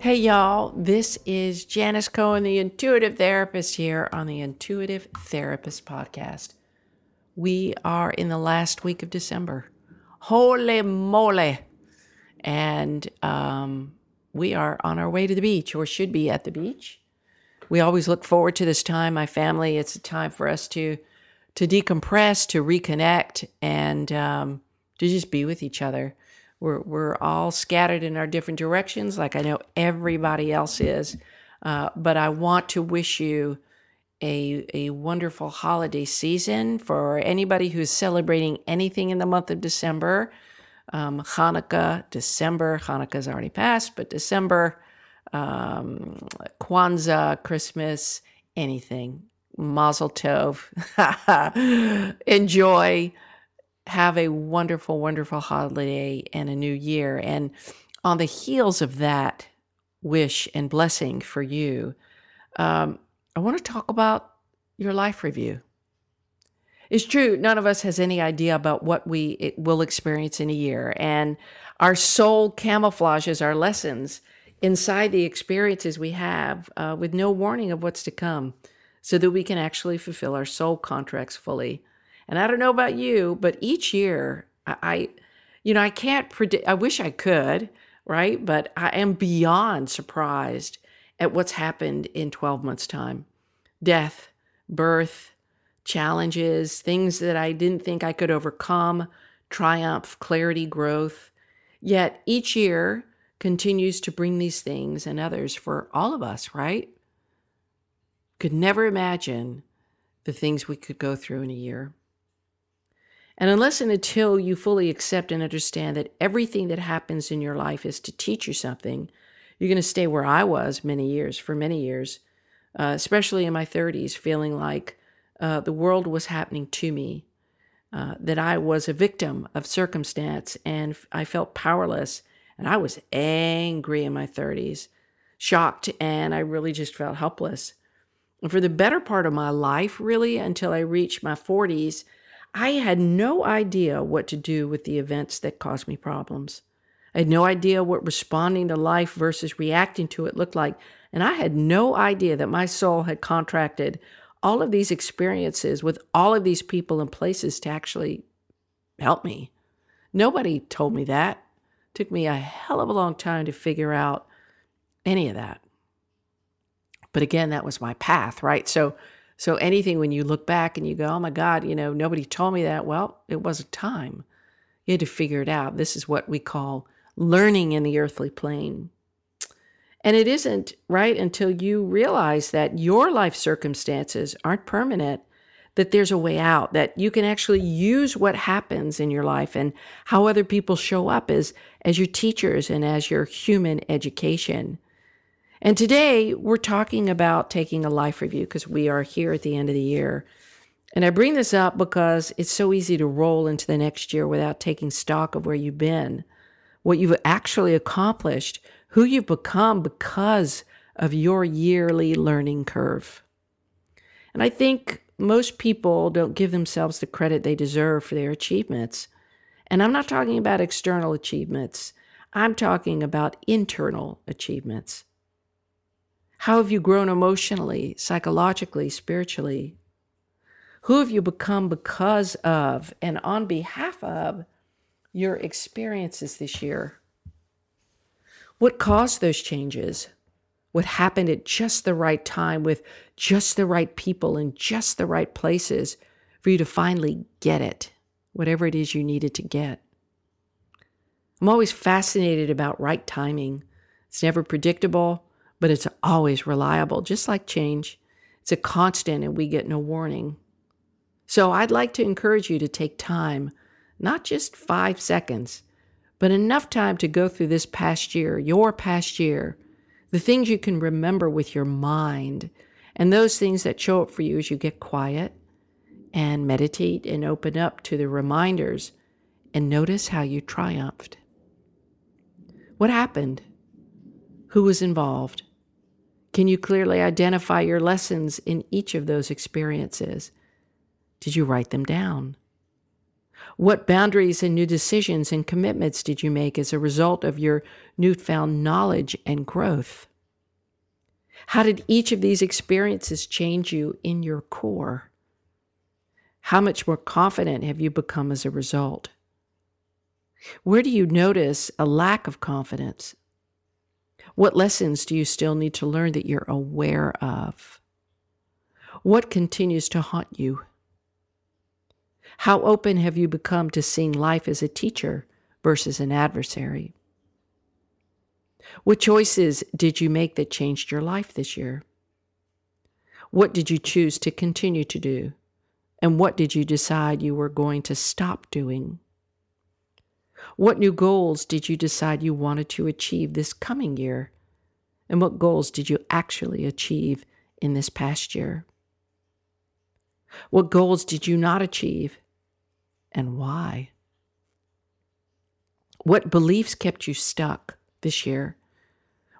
Hey, y'all, this is Janis Cohen, the intuitive therapist, here on the Intuitive Therapist Podcast. We are in the last week of December. Holy moly! And um, we are on our way to the beach, or should be at the beach. We always look forward to this time, my family. It's a time for us to to decompress, to reconnect, and um, to just be with each other. We're, we're all scattered in our different directions, like I know everybody else is. Uh, but I want to wish you a, a wonderful holiday season for anybody who's celebrating anything in the month of December. Um, Hanukkah, December, Hanukkah's already passed, but December, um, Kwanzaa, Christmas, anything. Mazel Tov. Enjoy have a wonderful, wonderful holiday and a new year. And on the heels of that wish and blessing for you, um, I want to talk about your life review. It's true, none of us has any idea about what we will experience in a year. And our soul camouflages our lessons inside the experiences we have uh, with no warning of what's to come so that we can actually fulfill our soul contracts fully. And I don't know about you, but each year I, you know, I can't predict, I wish I could, right? But I am beyond surprised at what's happened in 12 months' time death, birth, challenges, things that I didn't think I could overcome, triumph, clarity, growth. Yet each year continues to bring these things and others for all of us, right? Could never imagine the things we could go through in a year. And unless and until you fully accept and understand that everything that happens in your life is to teach you something, you're going to stay where I was many years, for many years, uh, especially in my 30s, feeling like uh, the world was happening to me, uh, that I was a victim of circumstance and I felt powerless. And I was angry in my 30s, shocked, and I really just felt helpless. And for the better part of my life, really, until I reached my 40s, I had no idea what to do with the events that caused me problems. I had no idea what responding to life versus reacting to it looked like. And I had no idea that my soul had contracted all of these experiences with all of these people and places to actually help me. Nobody told me that. It took me a hell of a long time to figure out any of that. But again, that was my path, right? So so anything when you look back and you go, oh my God, you know, nobody told me that. Well, it wasn't time. You had to figure it out. This is what we call learning in the earthly plane. And it isn't right until you realize that your life circumstances aren't permanent, that there's a way out, that you can actually use what happens in your life and how other people show up as, as your teachers and as your human education. And today we're talking about taking a life review because we are here at the end of the year. And I bring this up because it's so easy to roll into the next year without taking stock of where you've been, what you've actually accomplished, who you've become because of your yearly learning curve. And I think most people don't give themselves the credit they deserve for their achievements. And I'm not talking about external achievements, I'm talking about internal achievements. How have you grown emotionally, psychologically, spiritually? Who have you become because of and on behalf of your experiences this year? What caused those changes? What happened at just the right time with just the right people in just the right places for you to finally get it, whatever it is you needed to get? I'm always fascinated about right timing. It's never predictable but it's always reliable, just like change. It's a constant and we get no warning. So I'd like to encourage you to take time, not just five seconds, but enough time to go through this past year, your past year, the things you can remember with your mind, and those things that show up for you as you get quiet and meditate and open up to the reminders and notice how you triumphed. What happened? Who was involved? Can you clearly identify your lessons in each of those experiences? Did you write them down? What boundaries and new decisions and commitments did you make as a result of your newfound knowledge and growth? How did each of these experiences change you in your core? How much more confident have you become as a result? Where do you notice a lack of confidence? What lessons do you still need to learn that you're aware of? What continues to haunt you? How open have you become to seeing life as a teacher versus an adversary? What choices did you make that changed your life this year? What did you choose to continue to do? And what did you decide you were going to stop doing? What new goals did you decide you wanted to achieve this coming year? And what goals did you actually achieve in this past year? What goals did you not achieve and why? What beliefs kept you stuck this year?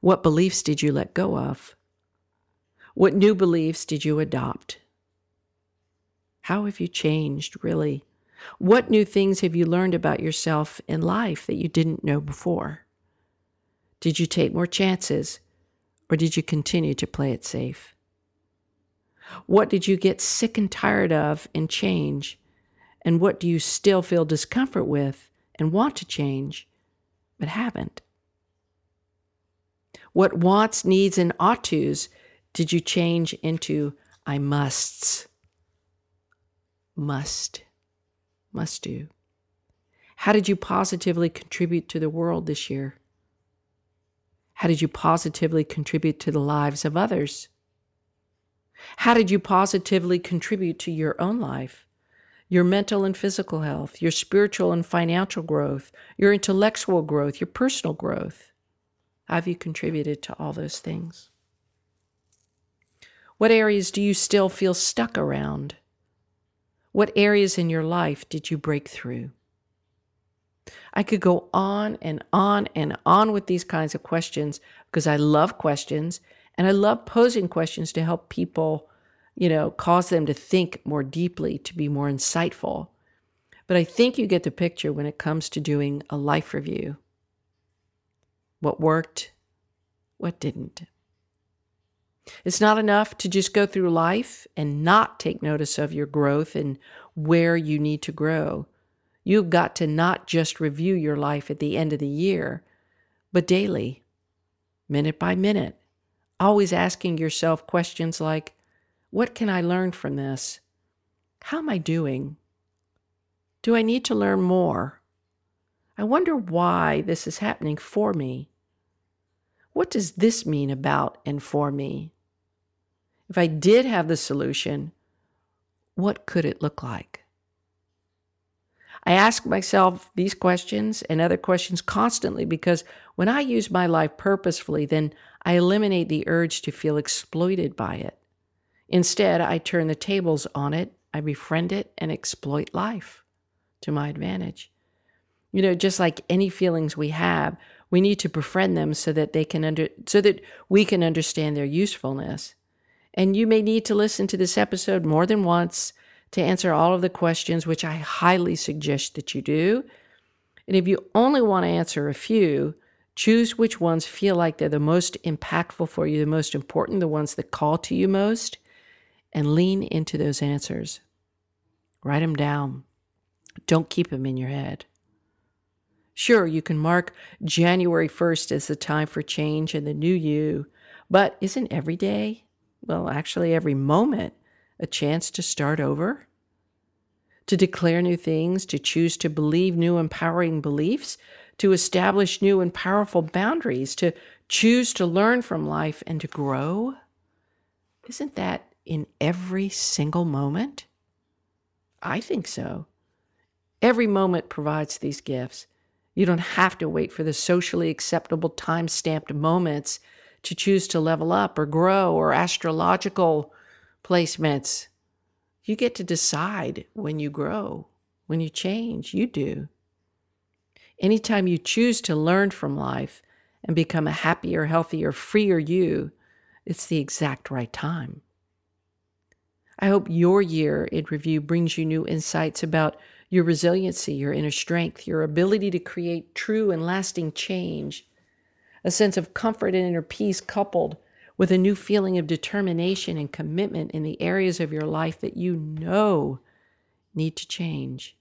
What beliefs did you let go of? What new beliefs did you adopt? How have you changed, really? What new things have you learned about yourself in life that you didn't know before? Did you take more chances or did you continue to play it safe? What did you get sick and tired of and change and what do you still feel discomfort with and want to change, but haven't? What wants, needs, and ought tos did you change into I musts? Must. Must do. How did you positively contribute to the world this year? How did you positively contribute to the lives of others? How did you positively contribute to your own life? your mental and physical health, your spiritual and financial growth, your intellectual growth, your personal growth. Have you contributed to all those things? What areas do you still feel stuck around? What areas in your life did you break through? I could go on and on and on with these kinds of questions because I love questions and I love posing questions to help people you know, cause them to think more deeply, to be more insightful. But I think you get the picture when it comes to doing a life review. What worked, what didn't. It's not enough to just go through life and not take notice of your growth and where you need to grow. You've got to not just review your life at the end of the year, but daily, minute by minute, always asking yourself questions like what can I learn from this? How am I doing? Do I need to learn more? I wonder why this is happening for me. What does this mean about and for me? If I did have the solution, what could it look like? I ask myself these questions and other questions constantly because when I use my life purposefully, then I eliminate the urge to feel exploited by it. Instead, I turn the tables on it, I befriend it, and exploit life to my advantage. You know, just like any feelings we have, we need to befriend them so that they can under so that we can understand their usefulness. And you may need to listen to this episode more than once to answer all of the questions, which I highly suggest that you do. And if you only want to answer a few, choose which ones feel like they're the most impactful for you, the most important, the ones that call to you most, and lean into those answers. Write them down. Don't keep them in your head. Sure, you can mark January 1st as the time for change and the new you, but isn't every day, well, actually every moment, a chance to start over? To declare new things, to choose to believe new empowering beliefs, to establish new and powerful boundaries, to choose to learn from life and to grow? Isn't that in every single moment? I think so. Every moment provides these gifts. You don't have to wait for the socially acceptable time stamped moments to choose to level up or grow or astrological placements. You get to decide when you grow, when you change. You do. Anytime you choose to learn from life and become a happier, healthier, freer you, it's the exact right time. I hope your year in review brings you new insights about your resiliency, your inner strength, your ability to create true and lasting change, a sense of comfort and inner peace coupled with a new feeling of determination and commitment in the areas of your life that you know need to change.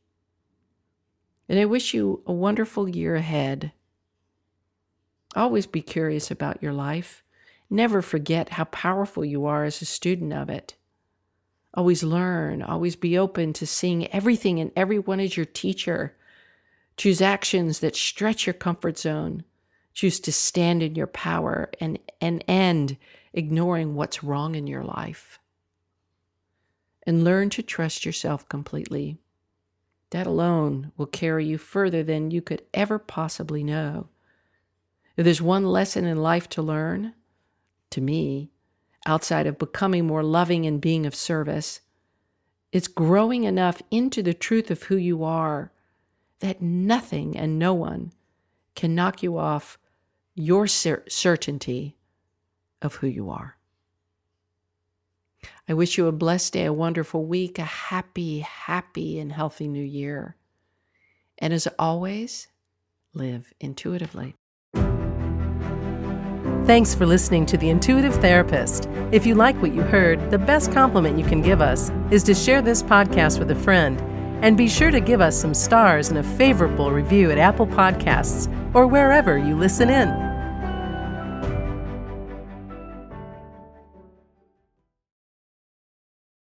And I wish you a wonderful year ahead. Always be curious about your life. Never forget how powerful you are as a student of it. Always learn, always be open to seeing everything and everyone as your teacher. Choose actions that stretch your comfort zone. Choose to stand in your power and, and end ignoring what's wrong in your life. And learn to trust yourself completely. That alone will carry you further than you could ever possibly know. If there's one lesson in life to learn, to me, outside of becoming more loving and being of service. It's growing enough into the truth of who you are that nothing and no one can knock you off your cer- certainty of who you are. I wish you a blessed day, a wonderful week, a happy, happy, and healthy new year. And as always, live intuitively. Thanks for listening to The Intuitive Therapist. If you like what you heard, the best compliment you can give us is to share this podcast with a friend. And be sure to give us some stars and a favorable review at Apple Podcasts or wherever you listen in.